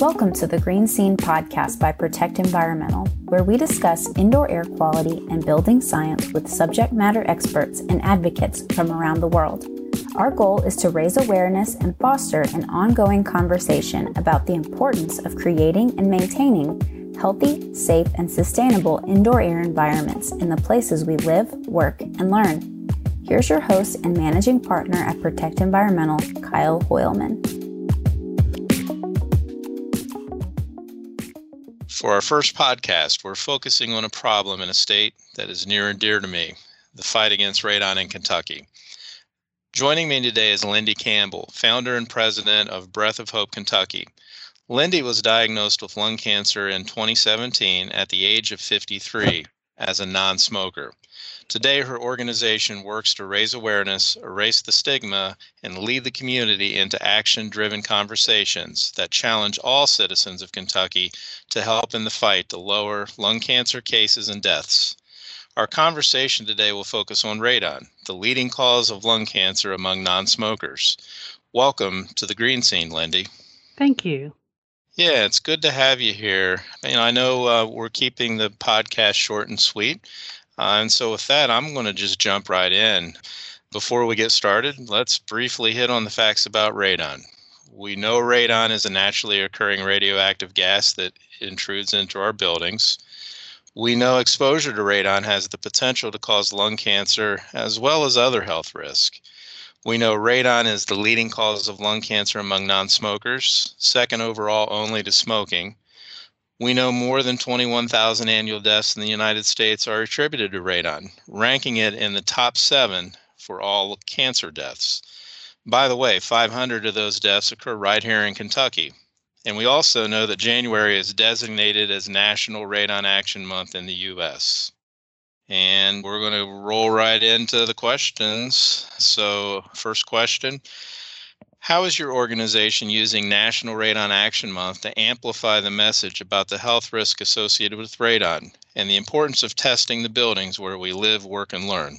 Welcome to the Green Scene podcast by Protect Environmental, where we discuss indoor air quality and building science with subject matter experts and advocates from around the world. Our goal is to raise awareness and foster an ongoing conversation about the importance of creating and maintaining healthy, safe, and sustainable indoor air environments in the places we live, work, and learn. Here's your host and managing partner at Protect Environmental, Kyle Hoylman. For our first podcast, we're focusing on a problem in a state that is near and dear to me the fight against radon in Kentucky. Joining me today is Lindi Campbell, founder and president of Breath of Hope Kentucky. Lindi was diagnosed with lung cancer in 2017 at the age of 53 as a non smoker. Today, her organization works to raise awareness, erase the stigma, and lead the community into action driven conversations that challenge all citizens of Kentucky to help in the fight to lower lung cancer cases and deaths. Our conversation today will focus on radon, the leading cause of lung cancer among non smokers. Welcome to the Green Scene, Lindi. Thank you. Yeah, it's good to have you here. You know, I know uh, we're keeping the podcast short and sweet. Uh, and so, with that, I'm going to just jump right in. Before we get started, let's briefly hit on the facts about radon. We know radon is a naturally occurring radioactive gas that intrudes into our buildings. We know exposure to radon has the potential to cause lung cancer as well as other health risks. We know radon is the leading cause of lung cancer among non smokers, second overall only to smoking. We know more than 21,000 annual deaths in the United States are attributed to radon, ranking it in the top seven for all cancer deaths. By the way, 500 of those deaths occur right here in Kentucky. And we also know that January is designated as National Radon Action Month in the U.S. And we're going to roll right into the questions. So, first question how is your organization using National Radon Action Month to amplify the message about the health risk associated with radon and the importance of testing the buildings where we live, work, and learn?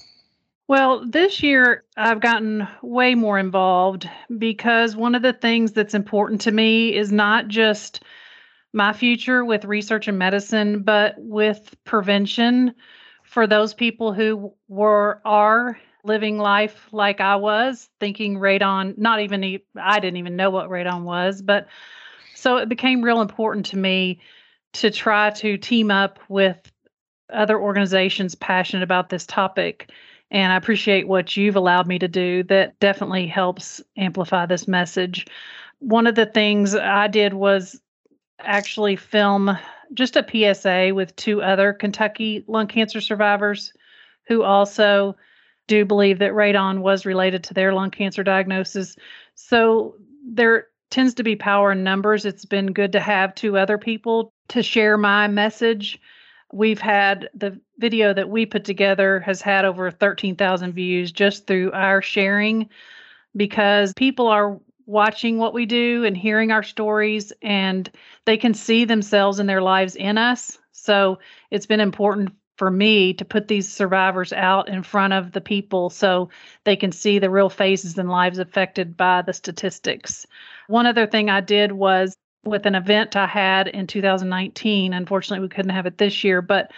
Well, this year I've gotten way more involved because one of the things that's important to me is not just my future with research and medicine, but with prevention for those people who were are living life like I was, thinking radon, not even, I didn't even know what radon was. But so it became real important to me to try to team up with other organizations passionate about this topic. And I appreciate what you've allowed me to do that definitely helps amplify this message. One of the things I did was actually film just a PSA with two other Kentucky lung cancer survivors who also do believe that radon was related to their lung cancer diagnosis. So there tends to be power in numbers. It's been good to have two other people to share my message. We've had the video that we put together has had over 13,000 views just through our sharing because people are watching what we do and hearing our stories and they can see themselves and their lives in us. So it's been important for me to put these survivors out in front of the people so they can see the real faces and lives affected by the statistics. One other thing I did was with an event I had in 2019. Unfortunately, we couldn't have it this year, but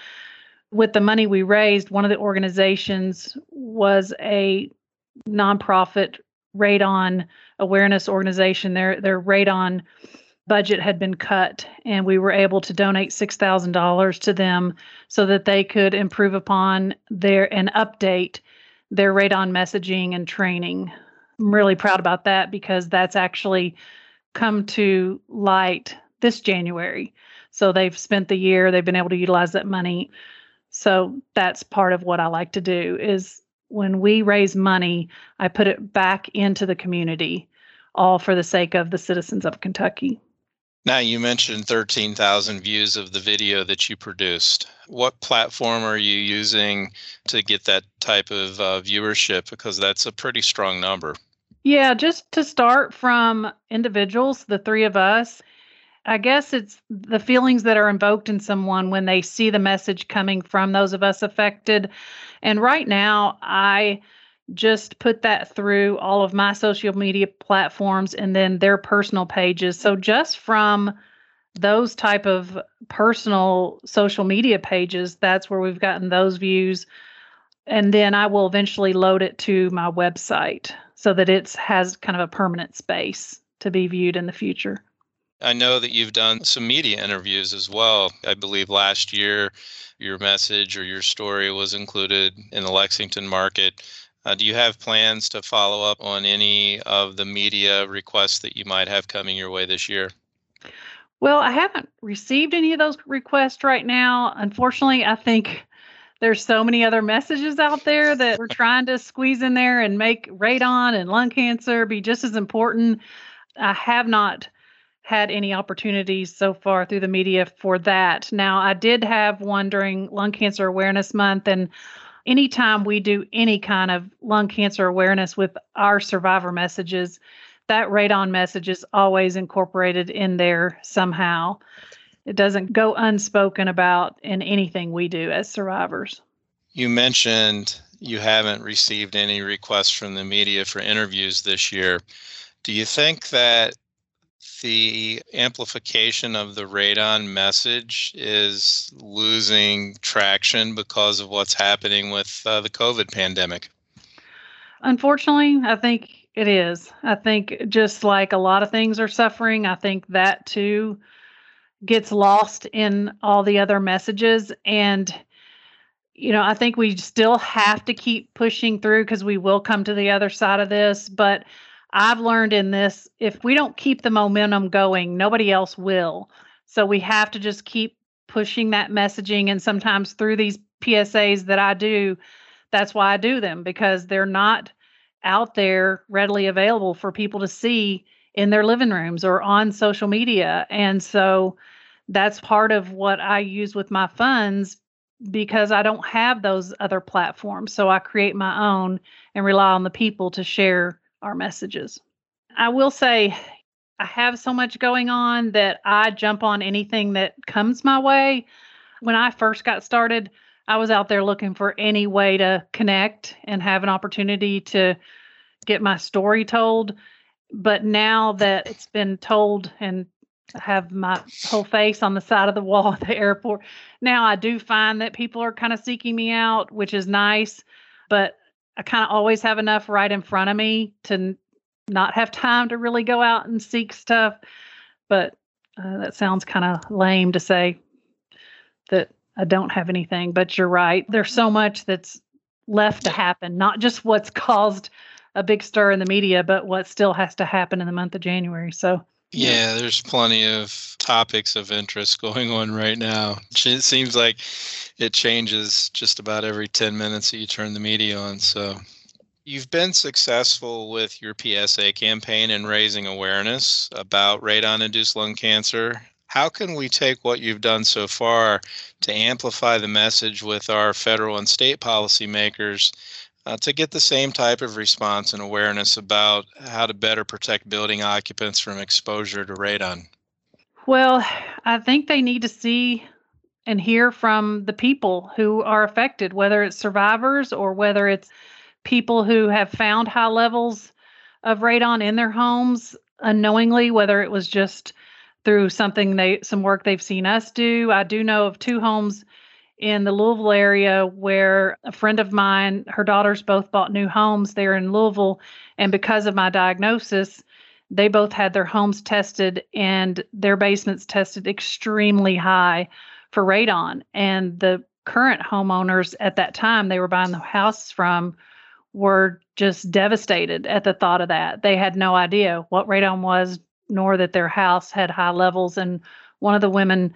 with the money we raised, one of the organizations was a nonprofit radon awareness organization. Their their radon budget had been cut and we were able to donate $6,000 to them so that they could improve upon their and update their radon messaging and training. I'm really proud about that because that's actually come to light this January. So they've spent the year, they've been able to utilize that money. So that's part of what I like to do is when we raise money, I put it back into the community all for the sake of the citizens of Kentucky. Now, you mentioned 13,000 views of the video that you produced. What platform are you using to get that type of uh, viewership? Because that's a pretty strong number. Yeah, just to start from individuals, the three of us, I guess it's the feelings that are invoked in someone when they see the message coming from those of us affected. And right now, I just put that through all of my social media platforms and then their personal pages. So just from those type of personal social media pages, that's where we've gotten those views. And then I will eventually load it to my website so that it has kind of a permanent space to be viewed in the future. I know that you've done some media interviews as well. I believe last year your message or your story was included in the Lexington market. Uh, do you have plans to follow up on any of the media requests that you might have coming your way this year? Well, I haven't received any of those requests right now. Unfortunately, I think there's so many other messages out there that we're trying to squeeze in there and make radon and lung cancer be just as important. I have not had any opportunities so far through the media for that. Now, I did have one during Lung Cancer Awareness Month, and anytime we do any kind of lung cancer awareness with our survivor messages, that radon message is always incorporated in there somehow. It doesn't go unspoken about in anything we do as survivors. You mentioned you haven't received any requests from the media for interviews this year. Do you think that the amplification of the radon message is losing traction because of what's happening with uh, the COVID pandemic? Unfortunately, I think it is. I think just like a lot of things are suffering, I think that too gets lost in all the other messages. And, you know, I think we still have to keep pushing through because we will come to the other side of this. But I've learned in this if we don't keep the momentum going, nobody else will. So we have to just keep pushing that messaging. And sometimes through these PSAs that I do, that's why I do them because they're not out there readily available for people to see in their living rooms or on social media. And so that's part of what I use with my funds because I don't have those other platforms. So I create my own and rely on the people to share our messages. I will say I have so much going on that I jump on anything that comes my way. When I first got started, I was out there looking for any way to connect and have an opportunity to get my story told. But now that it's been told and have my whole face on the side of the wall at the airport, now I do find that people are kind of seeking me out, which is nice. But I kind of always have enough right in front of me to not have time to really go out and seek stuff. But uh, that sounds kind of lame to say that I don't have anything, but you're right. There's so much that's left to happen, not just what's caused a big stir in the media, but what still has to happen in the month of January. So, yeah, there's plenty of topics of interest going on right now. It seems like it changes just about every 10 minutes that you turn the media on. So, you've been successful with your PSA campaign in raising awareness about radon induced lung cancer. How can we take what you've done so far to amplify the message with our federal and state policymakers uh, to get the same type of response and awareness about how to better protect building occupants from exposure to radon? Well, I think they need to see and hear from the people who are affected, whether it's survivors or whether it's people who have found high levels of radon in their homes unknowingly, whether it was just through something they some work they've seen us do. I do know of two homes in the Louisville area where a friend of mine, her daughters both bought new homes there in Louisville. And because of my diagnosis, they both had their homes tested and their basements tested extremely high for radon. And the current homeowners at that time they were buying the house from were just devastated at the thought of that. They had no idea what radon was, nor that their house had high levels. And one of the women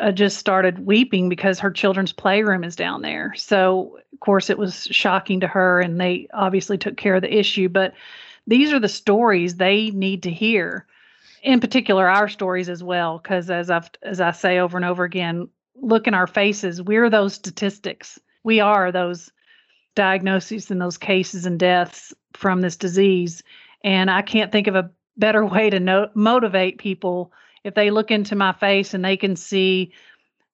uh, just started weeping because her children's playroom is down there. So, of course, it was shocking to her, and they obviously took care of the issue. But these are the stories they need to hear. In particular, our stories as well, because as I've as I say over and over again, look in our faces. We're those statistics. We are those diagnoses and those cases and deaths from this disease. And I can't think of a better way to no- motivate people if they look into my face and they can see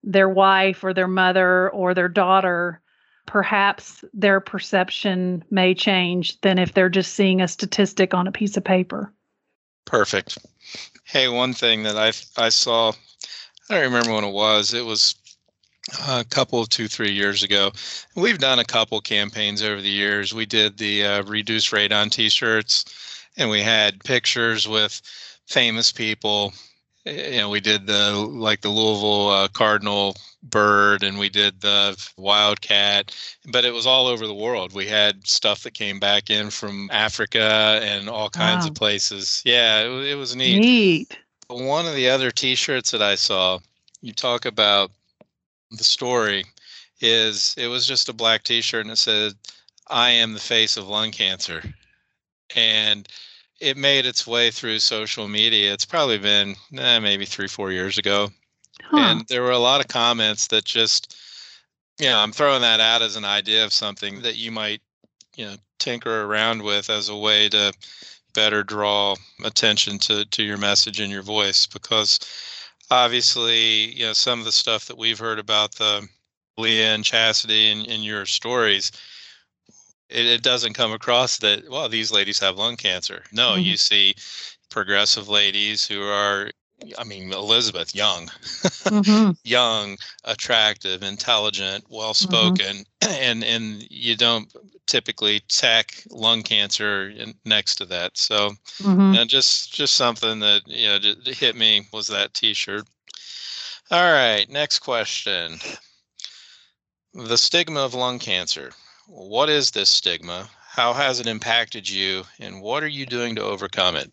their wife or their mother or their daughter perhaps their perception may change than if they're just seeing a statistic on a piece of paper. Perfect. Hey, one thing that I I saw, I don't remember when it was. It was a couple two three years ago. We've done a couple campaigns over the years. We did the uh, reduced radon T-shirts, and we had pictures with famous people you know, we did the like the Louisville uh, Cardinal bird, and we did the wildcat, but it was all over the world. We had stuff that came back in from Africa and all kinds wow. of places. Yeah, it, it was neat. Neat. One of the other T-shirts that I saw, you talk about the story, is it was just a black T-shirt and it said, "I am the face of lung cancer," and it made its way through social media. It's probably been eh, maybe three, four years ago. Huh. And there were a lot of comments that just, you know, I'm throwing that out as an idea of something that you might, you know, tinker around with as a way to better draw attention to, to your message and your voice. Because obviously, you know, some of the stuff that we've heard about the Leah and Chastity and, in your stories, it, it doesn't come across that well these ladies have lung cancer no mm-hmm. you see progressive ladies who are I mean, Elizabeth, young, mm-hmm. young, attractive, intelligent, well spoken, mm-hmm. and and you don't typically tack lung cancer next to that. So, mm-hmm. you know, just just something that you know hit me was that T-shirt. All right, next question. The stigma of lung cancer what is this stigma? How has it impacted you? And what are you doing to overcome it?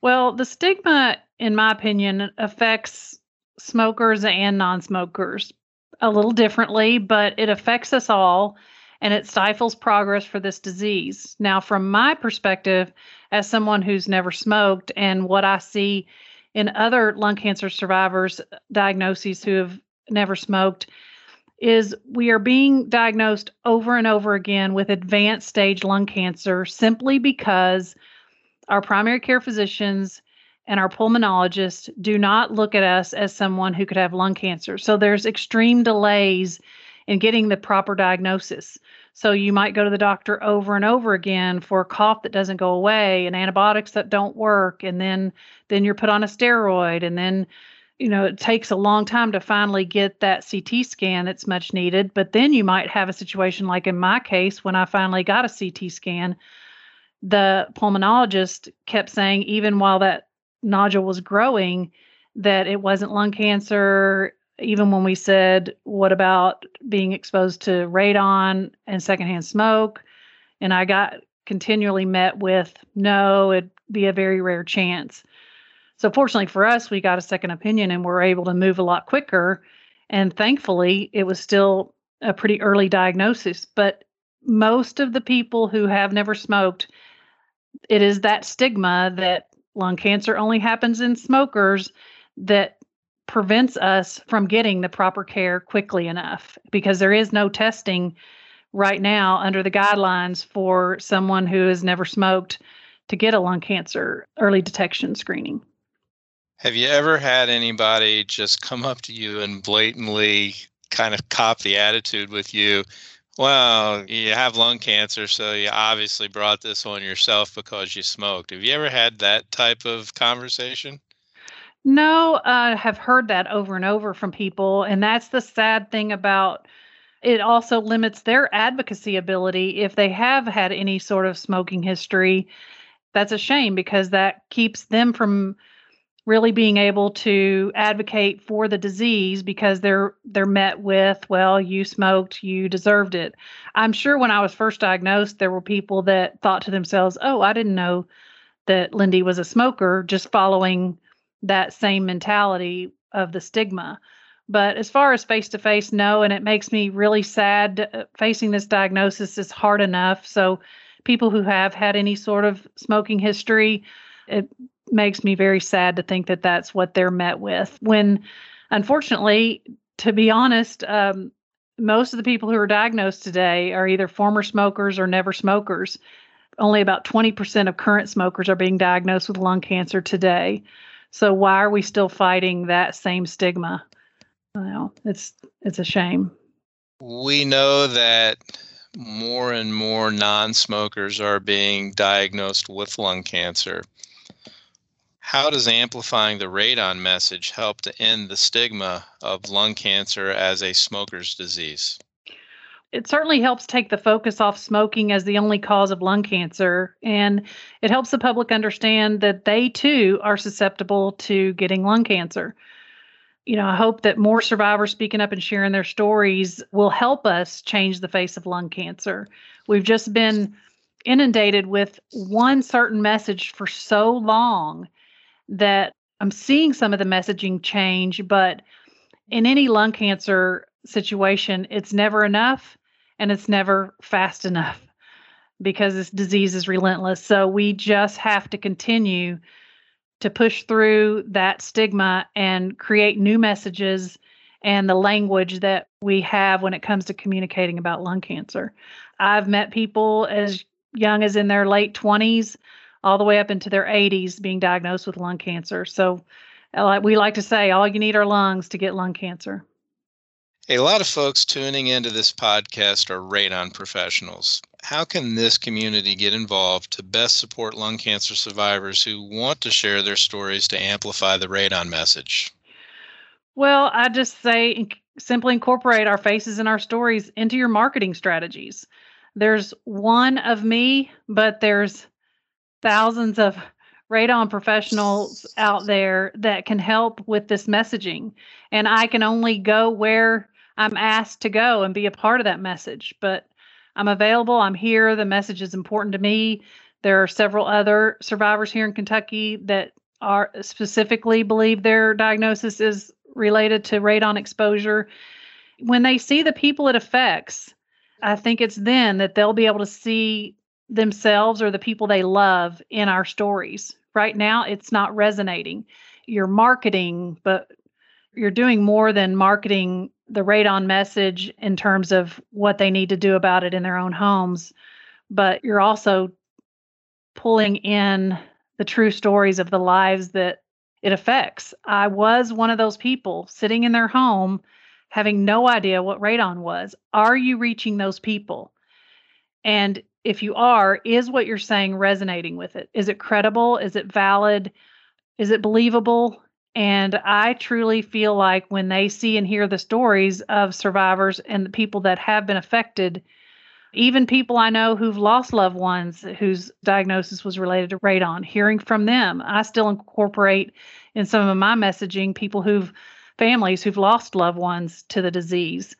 Well, the stigma, in my opinion, affects smokers and non smokers a little differently, but it affects us all and it stifles progress for this disease. Now, from my perspective, as someone who's never smoked, and what I see in other lung cancer survivors' diagnoses who have never smoked, is we are being diagnosed over and over again with advanced stage lung cancer simply because our primary care physicians and our pulmonologists do not look at us as someone who could have lung cancer. So there's extreme delays in getting the proper diagnosis. So you might go to the doctor over and over again for a cough that doesn't go away and antibiotics that don't work and then then you're put on a steroid and then you know, it takes a long time to finally get that CT scan that's much needed. But then you might have a situation like in my case, when I finally got a CT scan, the pulmonologist kept saying, even while that nodule was growing, that it wasn't lung cancer. Even when we said, what about being exposed to radon and secondhand smoke? And I got continually met with, no, it'd be a very rare chance. So fortunately for us, we got a second opinion and we're able to move a lot quicker. And thankfully, it was still a pretty early diagnosis. But most of the people who have never smoked, it is that stigma that lung cancer only happens in smokers that prevents us from getting the proper care quickly enough because there is no testing right now under the guidelines for someone who has never smoked to get a lung cancer early detection screening. Have you ever had anybody just come up to you and blatantly kind of cop the attitude with you? Well, you have lung cancer, so you obviously brought this on yourself because you smoked. Have you ever had that type of conversation? No, I have heard that over and over from people. And that's the sad thing about it also limits their advocacy ability if they have had any sort of smoking history. That's a shame because that keeps them from really being able to advocate for the disease because they're they're met with well you smoked you deserved it. I'm sure when i was first diagnosed there were people that thought to themselves oh i didn't know that lindi was a smoker just following that same mentality of the stigma. But as far as face to face no and it makes me really sad uh, facing this diagnosis is hard enough. So people who have had any sort of smoking history it makes me very sad to think that that's what they're met with. When, unfortunately, to be honest, um, most of the people who are diagnosed today are either former smokers or never smokers. Only about 20% of current smokers are being diagnosed with lung cancer today. So why are we still fighting that same stigma? Well, it's it's a shame. We know that more and more non smokers are being diagnosed with lung cancer. How does amplifying the radon message help to end the stigma of lung cancer as a smoker's disease? It certainly helps take the focus off smoking as the only cause of lung cancer. And it helps the public understand that they too are susceptible to getting lung cancer you know, I hope that more survivors speaking up and sharing their stories will help us change the face of lung cancer. We've just been inundated with one certain message for so long that I'm seeing some of the messaging change, but in any lung cancer situation, it's never enough and it's never fast enough because this disease is relentless. So we just have to continue to push through that stigma and create new messages and the language that we have when it comes to communicating about lung cancer. I've met people as young as in their late 20s all the way up into their 80s being diagnosed with lung cancer. So uh, we like to say all you need are lungs to get lung cancer. A lot of folks tuning into this podcast are radon professionals. How can this community get involved to best support lung cancer survivors who want to share their stories to amplify the radon message? Well, I just say simply incorporate our faces and our stories into your marketing strategies. There's one of me, but there's thousands of radon professionals out there that can help with this messaging. And I can only go where I'm asked to go and be a part of that message. But I'm available. I'm here. The message is important to me. There are several other survivors here in Kentucky that are specifically believe their diagnosis is related to radon exposure. When they see the people it affects, I think it's then that they'll be able to see themselves or the people they love in our stories. Right now, it's not resonating. You're marketing, but you're doing more than marketing the radon message in terms of what they need to do about it in their own homes, but you're also pulling in the true stories of the lives that it affects. I was one of those people sitting in their home having no idea what radon was. Are you reaching those people? And if you are, is what you're saying resonating with it? Is it credible? Is it valid? Is it believable? And I truly feel like when they see and hear the stories of survivors and the people that have been affected, even people I know who've lost loved ones whose diagnosis was related to radon, hearing from them, I still incorporate in some of my messaging people who've families who've lost loved ones to the disease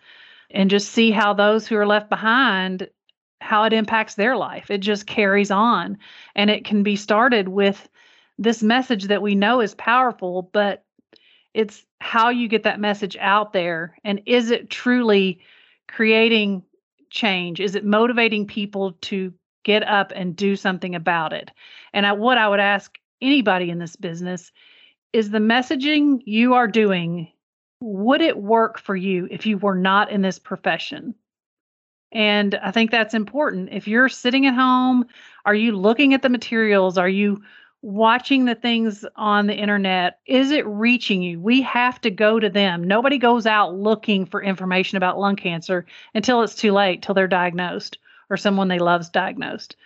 and just see how those who are left behind how it impacts their life. It just carries on and it can be started with this message that we know is powerful, but it's how you get that message out there. And is it truly creating change? Is it motivating people to get up and do something about it? And I, what I would ask anybody in this business is the messaging you are doing, would it work for you if you were not in this profession? And I think that's important. If you're sitting at home, are you looking at the materials? Are you watching the things on the internet? Is it reaching you? We have to go to them. Nobody goes out looking for information about lung cancer until it's too late till they're diagnosed or someone they love's diagnosed.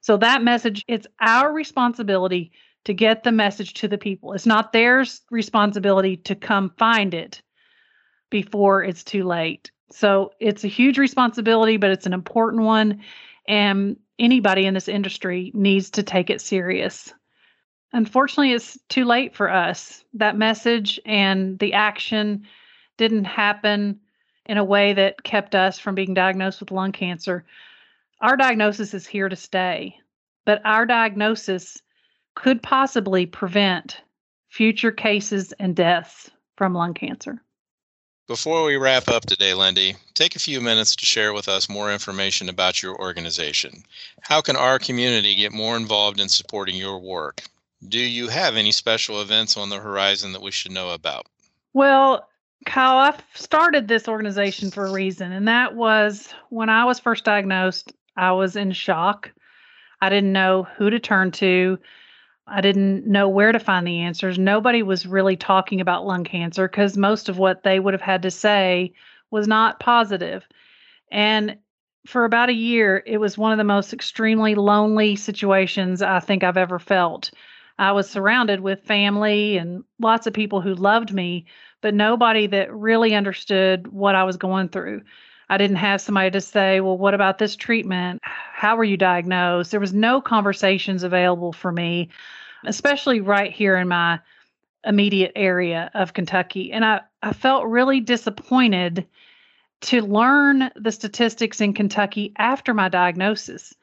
So that message it's our responsibility to get the message to the people. It's not their responsibility to come find it before it's too late so it's a huge responsibility but it's an important one and anybody in this industry needs to take it serious unfortunately, it's too late for us. That message and the action didn't happen in a way that kept us from being diagnosed with lung cancer. Our diagnosis is here to stay, but our diagnosis could possibly prevent future cases and deaths from lung cancer. Before we wrap up today, Lindi, take a few minutes to share with us more information about your organization. How can our community get more involved in supporting your work? Do you have any special events on the horizon that we should know about? Well, Kyle, I started this organization for a reason, and that was when I was first diagnosed, I was in shock. I didn't know who to turn to. I didn't know where to find the answers. Nobody was really talking about lung cancer because most of what they would have had to say was not positive. And for about a year, it was one of the most extremely lonely situations I think I've ever felt. I was surrounded with family and lots of people who loved me, but nobody that really understood what I was going through. I didn't have somebody to say, Well, what about this treatment? How were you diagnosed? There was no conversations available for me, especially right here in my immediate area of Kentucky. And I, I felt really disappointed to learn the statistics in Kentucky after my diagnosis.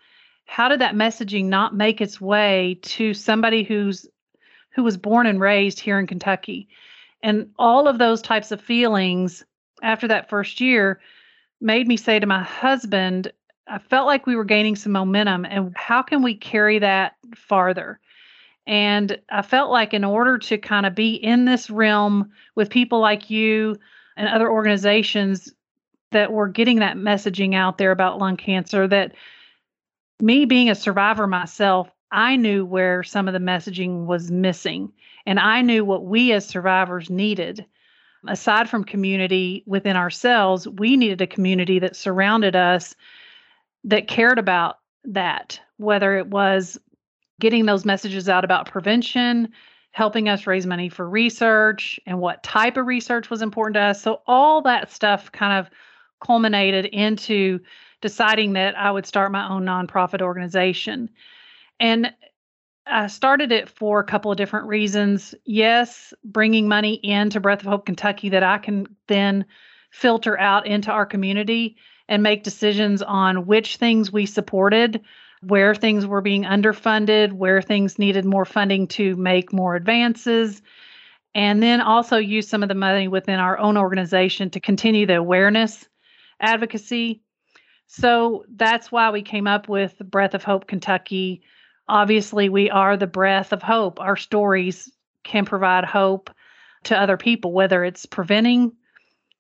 How did that messaging not make its way to somebody who's who was born and raised here in Kentucky? And all of those types of feelings after that first year made me say to my husband, I felt like we were gaining some momentum and how can we carry that farther? And I felt like in order to kind of be in this realm with people like you and other organizations that were getting that messaging out there about lung cancer, that me being a survivor myself, I knew where some of the messaging was missing. And I knew what we as survivors needed. Aside from community within ourselves, we needed a community that surrounded us that cared about that, whether it was getting those messages out about prevention, helping us raise money for research, and what type of research was important to us. So, all that stuff kind of culminated into deciding that I would start my own nonprofit organization. And I started it for a couple of different reasons. Yes, bringing money into Breath of Hope Kentucky that I can then filter out into our community and make decisions on which things we supported, where things were being underfunded, where things needed more funding to make more advances, and then also use some of the money within our own organization to continue the awareness advocacy. So that's why we came up with Breath of Hope Kentucky. Obviously, we are the breath of hope. Our stories can provide hope to other people, whether it's preventing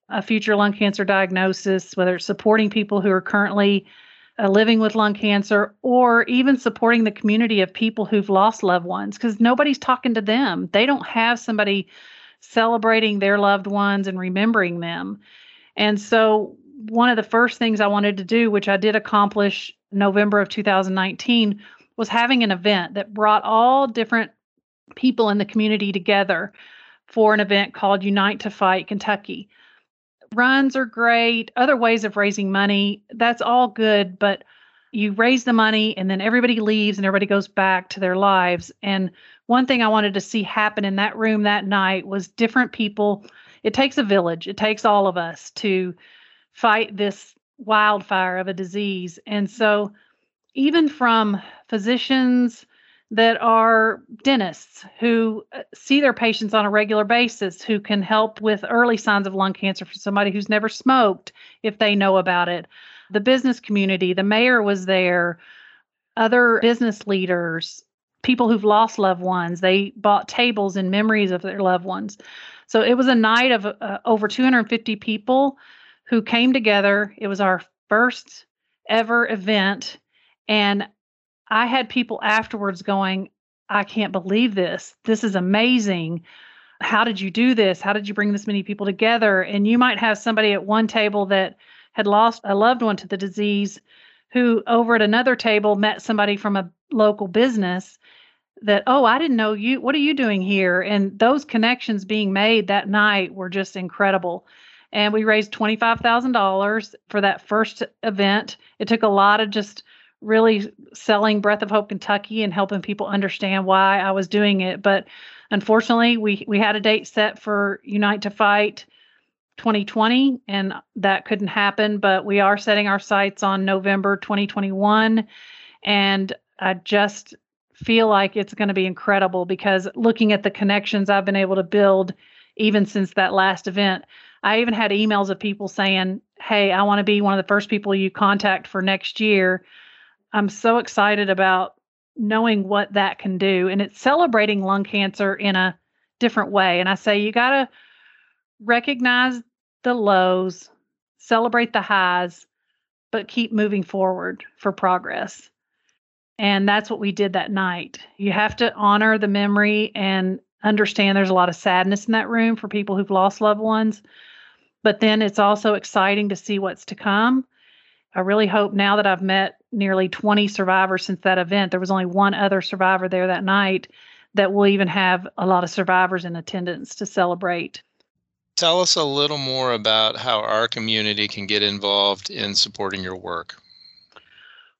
a future lung cancer diagnosis, whether it's supporting people who are currently uh, living with lung cancer, or even supporting the community of people who've lost loved ones because nobody's talking to them. They don't have somebody celebrating their loved ones and remembering them. And so one of the first things I wanted to do, which I did accomplish November of 2019, was having an event that brought all different people in the community together for an event called Unite to Fight Kentucky. Runs are great, other ways of raising money, that's all good, but you raise the money and then everybody leaves and everybody goes back to their lives. And one thing I wanted to see happen in that room that night was different people. It takes a village, it takes all of us to fight this wildfire of a disease. And so, even from physicians that are dentists who uh, see their patients on a regular basis, who can help with early signs of lung cancer for somebody who's never smoked if they know about it, the business community, the mayor was there, other business leaders, people who've lost loved ones. They bought tables in memories of their loved ones. So it was a night of uh, over 250 people who came together. It was our first ever event. And I had people afterwards going, I can't believe this. This is amazing. How did you do this? How did you bring this many people together? And you might have somebody at one table that had lost a loved one to the disease who over at another table met somebody from a local business that oh i didn't know you what are you doing here and those connections being made that night were just incredible and we raised $25,000 for that first event. It took a lot of just really selling Breath of Hope Kentucky and helping people understand why I was doing it. But unfortunately, we we had a date set for Unite to Fight 2020 and that couldn't happen, but we are setting our sights on November 2021 and I just feel like it's going to be incredible because looking at the connections I've been able to build even since that last event, I even had emails of people saying, Hey, I want to be one of the first people you contact for next year. I'm so excited about knowing what that can do. And it's celebrating lung cancer in a different way. And I say, you got to recognize the lows, celebrate the highs, but keep moving forward for progress. And that's what we did that night. You have to honor the memory and understand there's a lot of sadness in that room for people who've lost loved ones but then it's also exciting to see what's to come. I really hope now that I've met nearly 20 survivors since that event, there was only one other survivor there that night, that we'll even have a lot of survivors in attendance to celebrate. Tell us a little more about how our community can get involved in supporting your work.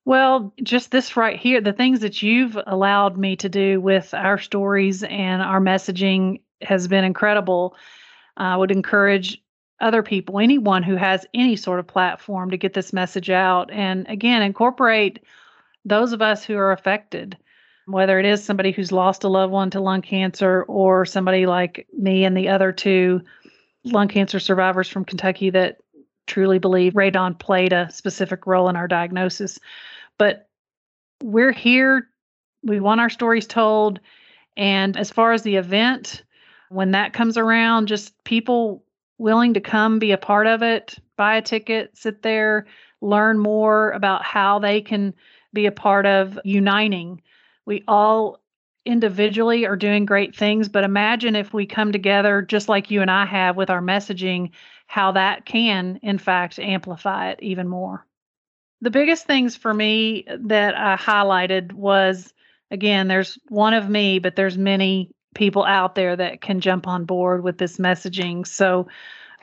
Well, just this right here, the things that you've allowed me to do with our stories and our messaging has been incredible. I would encourage other people, anyone who has any sort of platform to get this message out. And again, incorporate those of us who are affected, whether it is somebody who's lost a loved one to lung cancer or somebody like me and the other two lung cancer survivors from Kentucky that truly believe radon played a specific role in our diagnosis. But we're here, we want our stories told. And as far as the event, when that comes around, just people willing to come be a part of it, buy a ticket, sit there, learn more about how they can be a part of uniting. We all individually are doing great things, but imagine if we come together just like you and I have with our messaging, how that can, in fact, amplify it even more. The biggest things for me that I highlighted was again, there's one of me, but there's many people out there that can jump on board with this messaging. So,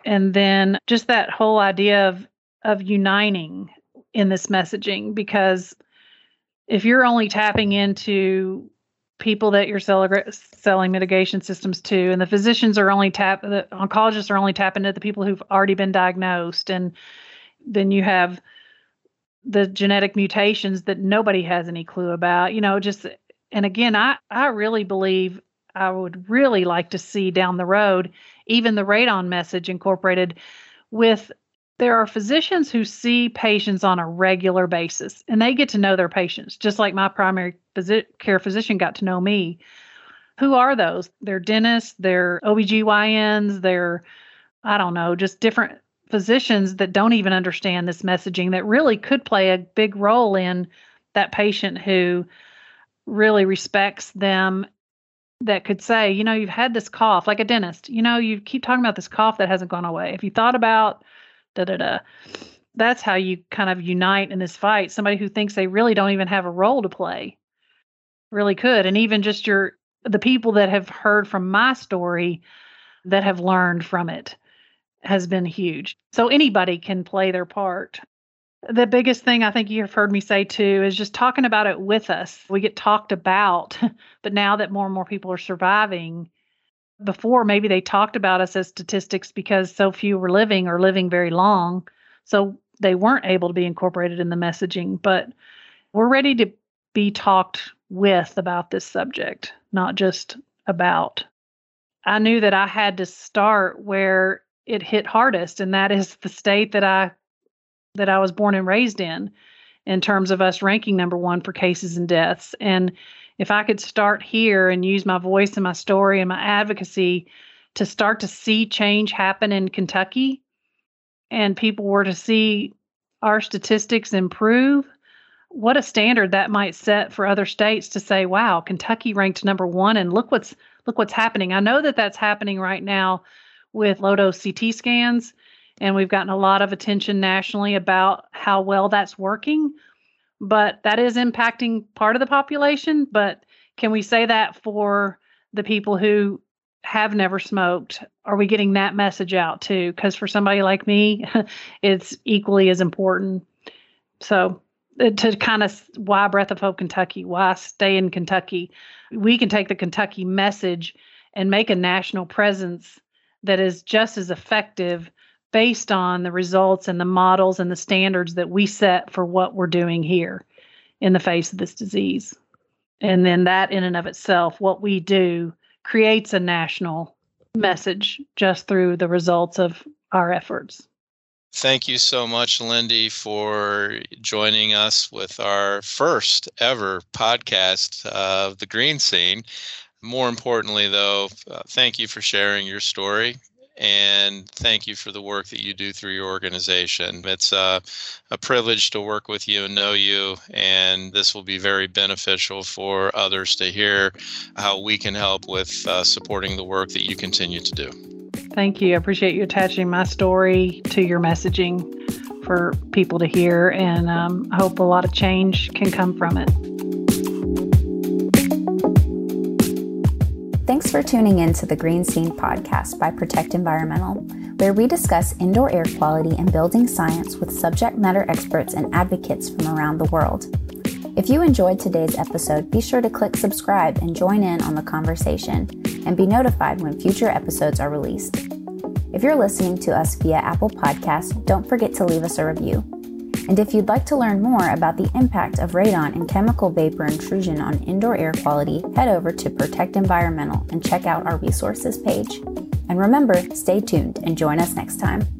and then just that whole idea of of uniting in this messaging because if you're only tapping into people that you're selling mitigation systems to and the physicians are only tap the oncologists are only tapping into the people who've already been diagnosed and then you have the genetic mutations that nobody has any clue about you know just and again i i really believe i would really like to see down the road even the radon message incorporated with there are physicians who see patients on a regular basis and they get to know their patients, just like my primary phys- care physician got to know me. Who are those? They're dentists, they're OBGYNs, they're, I don't know, just different physicians that don't even understand this messaging that really could play a big role in that patient who really respects them that could say, you know, you've had this cough, like a dentist, you know, you keep talking about this cough that hasn't gone away. If you thought about da da da. That's how you kind of unite in this fight. Somebody who thinks they really don't even have a role to play really could. And even just your the people that have heard from my story that have learned from it has been huge. So anybody can play their part. The biggest thing I think you've heard me say too is just talking about it with us. We get talked about, but now that more and more people are surviving, before maybe they talked about us as statistics because so few were living or living very long. So they weren't able to be incorporated in the messaging. But we're ready to be talked with about this subject, not just about. I knew that I had to start where it hit hardest, and that is the state that I that I was born and raised in, in terms of us ranking number one for cases and deaths. And if I could start here and use my voice and my story and my advocacy to start to see change happen in Kentucky and people were to see our statistics improve, what a standard that might set for other states to say, wow, Kentucky ranked number 1 and look what's look what's happening. I know that that's happening right now with low dose CT scans and we've gotten a lot of attention nationally about how well that's working but that is impacting part of the population. But can we say that for the people who have never smoked? Are we getting that message out too? Because for somebody like me, it's equally as important. So, uh, to kind of why Breath of Hope Kentucky, why stay in Kentucky, we can take the Kentucky message and make a national presence that is just as effective based on the results and the models and the standards that we set for what we're doing here in the face of this disease. And then that, in and of itself, what we do creates a national message just through the results of our efforts. Thank you so much, Lindi, for joining us with our first ever podcast of the Green Scene. More importantly, though, uh, thank you for sharing your story and thank you for the work that you do through your organization. It's a, a privilege to work with you and know you, and this will be very beneficial for others to hear how we can help with uh, supporting the work that you continue to do. Thank you. I appreciate you attaching my story to your messaging for people to hear, and um, I hope a lot of change can come from it. Thanks for tuning in to the Green Scene podcast by Protect Environmental, where we discuss indoor air quality and building science with subject matter experts and advocates from around the world. If you enjoyed today's episode, be sure to click subscribe and join in on the conversation and be notified when future episodes are released. If you're listening to us via Apple Podcasts, don't forget to leave us a review. And if you'd like to learn more about the impact of radon and chemical vapor intrusion on indoor air quality, head over to Protect Environmental and check out our resources page. And remember, stay tuned and join us next time.